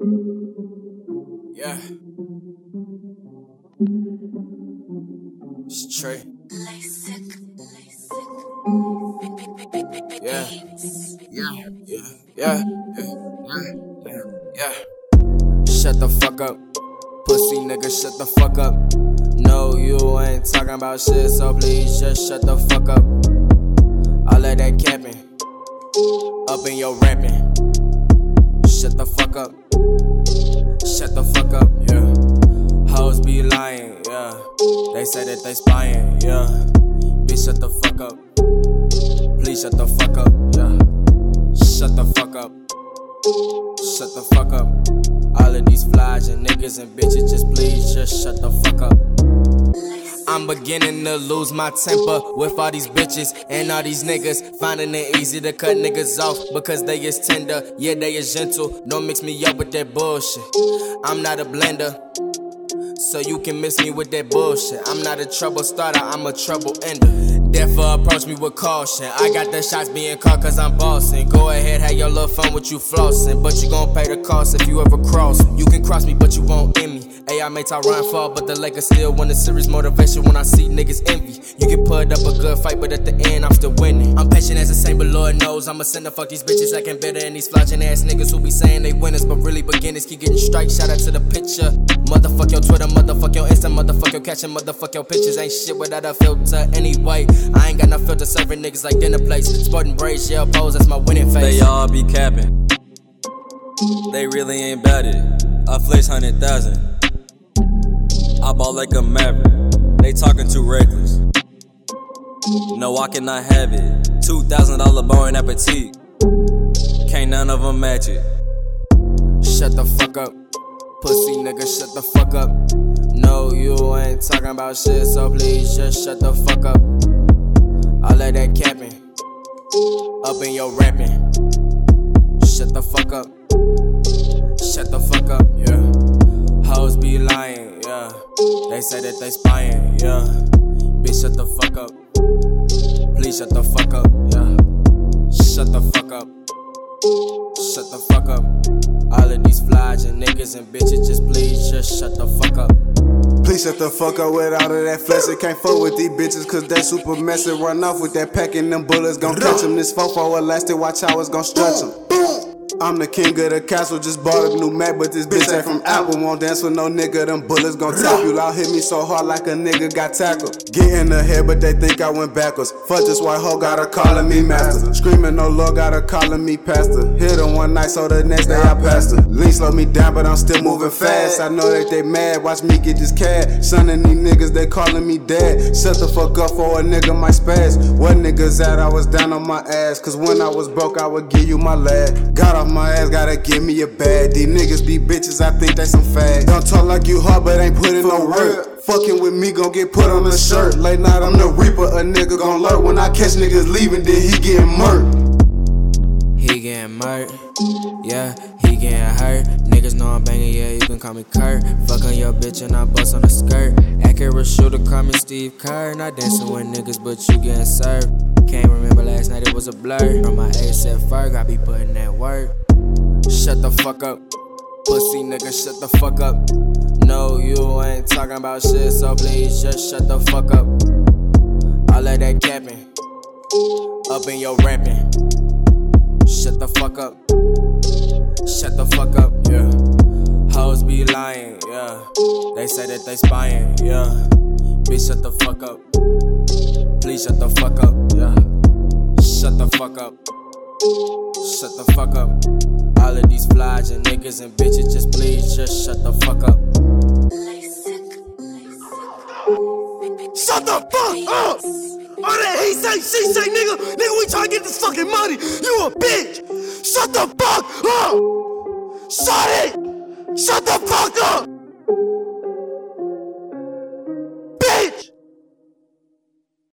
Yeah. It's Trey. Yeah. Yeah. Yeah. Yeah. Yeah. Yeah. Shut the fuck up. Pussy nigga, shut the fuck up. No, you ain't talking about shit, so please just shut the fuck up. All of that capping. Up in your rapping. Shut the fuck up. Shut the fuck up, yeah. Hoes be lying, yeah. They say that they spying, yeah. Bitch, shut the fuck up. Please shut the fuck up, yeah. Shut the fuck up. Shut the fuck up. All of these flies and niggas and bitches, just please just shut the fuck up. I'm beginning to lose my temper with all these bitches and all these niggas. Finding it easy to cut niggas off because they is tender, yeah, they is gentle. Don't mix me up with that bullshit. I'm not a blender. So you can miss me with that bullshit. I'm not a trouble starter, I'm a trouble ender. Therefore, approach me with caution. I got the shots being caught cause I'm bossing. Go ahead, have your little fun with you flossing. But you gon' pay the cost if you ever cross. You can cross me, but you won't me. Hey, I run fall, but the Lakers still want a serious motivation when I see niggas envy. You can put up a good fight, but at the end, I'm still winning. I'm patient as a saint, but Lord knows I'ma send the fuck these bitches acting better than these flogging ass niggas who be saying they winners, but really beginners. Keep getting strikes. Shout out to the picture. Motherfuck your Twitter, motherfuck your Insta, motherfuck your catching, motherfuck your pictures. Ain't shit without a filter anyway. I ain't got no filter serving niggas like dinner plates. Sporting braids, yeah, pose, that's my winning face. They all be capping. They really ain't bad it. I flex hundred thousand. I ball like a maverick. They talking too reckless. No, I cannot have it. Two thousand dollar bar and appetit. Can't none of them match it. Shut the fuck up. Pussy nigga, shut the fuck up. No, you ain't talking about shit, so please just shut the fuck up. All let that capping. Up in your rapping. Shut the fuck up. Shut the fuck up, yeah. Hoes be lying, yeah. They say that they spying, yeah. Bitch, shut the fuck up. Please shut the fuck up, yeah. Shut the fuck up. Shut the fuck up. All of these flies and niggas and bitches, just please just shut the fuck up. Please shut the fuck up with all of that flesh. It can't fuck with these bitches, cause they super messy. Run off with that pack and them bullets gon' catch them. This fofo elastic, watch how it's gon' stretch them. I'm the king of the castle, just bought a new Mac, but this bitch ain't from Apple. Won't dance with no nigga, them bullets gon' tap you. Loud hit me so hard like a nigga got tackled. Get in the head, but they think I went backwards. Fuck this white hoe, got her calling me master. Screaming no lord, got her calling me pastor. Hit her one night, so the next day I passed her. Lean slow me down, but I'm still moving fast. I know that they mad, watch me get this cash. Son of these niggas, they calling me dad. Shut the fuck up for a nigga might spaz. What niggas at? I was down on my ass. Cause when I was broke, I would give you my lad. Got off my ass, gotta give me a bag. These niggas be bitches, I think they some fags. Don't talk like you hard, but ain't putting no work. Fucking with me gon' get put on a shirt. Late night, I'm the reaper. A nigga gon' lurk. When I catch niggas leaving, then he getting murked. He getting murked, yeah, he getting hurt. Niggas know I'm banging, yeah, you can call me Kurt. Fuck on your bitch and I bust on the skirt. Accurate shooter, call me Steve Kerr. Not dancing with niggas, but you getting served. Can't remember last night, it was a blur. From my ASF Ferg, I be putting that work. Shut the fuck up. Pussy nigga, shut the fuck up. No, you ain't talking about shit, so please just shut the fuck up. All of that capping. Up in your rapping. Shut the fuck up. Shut the fuck up, yeah. Hoes be lying, yeah. They say that they spying, yeah. Bitch, shut the fuck up. Please shut the fuck up, yeah. Shut the fuck up. Shut the fuck up. All of these flies and niggas and bitches, just please just shut the fuck up. Shut the fuck up! All that he say, she say, nigga, nigga, we tryna get this fucking money. You a bitch. Shut the fuck up! Shut it! Shut the fuck up!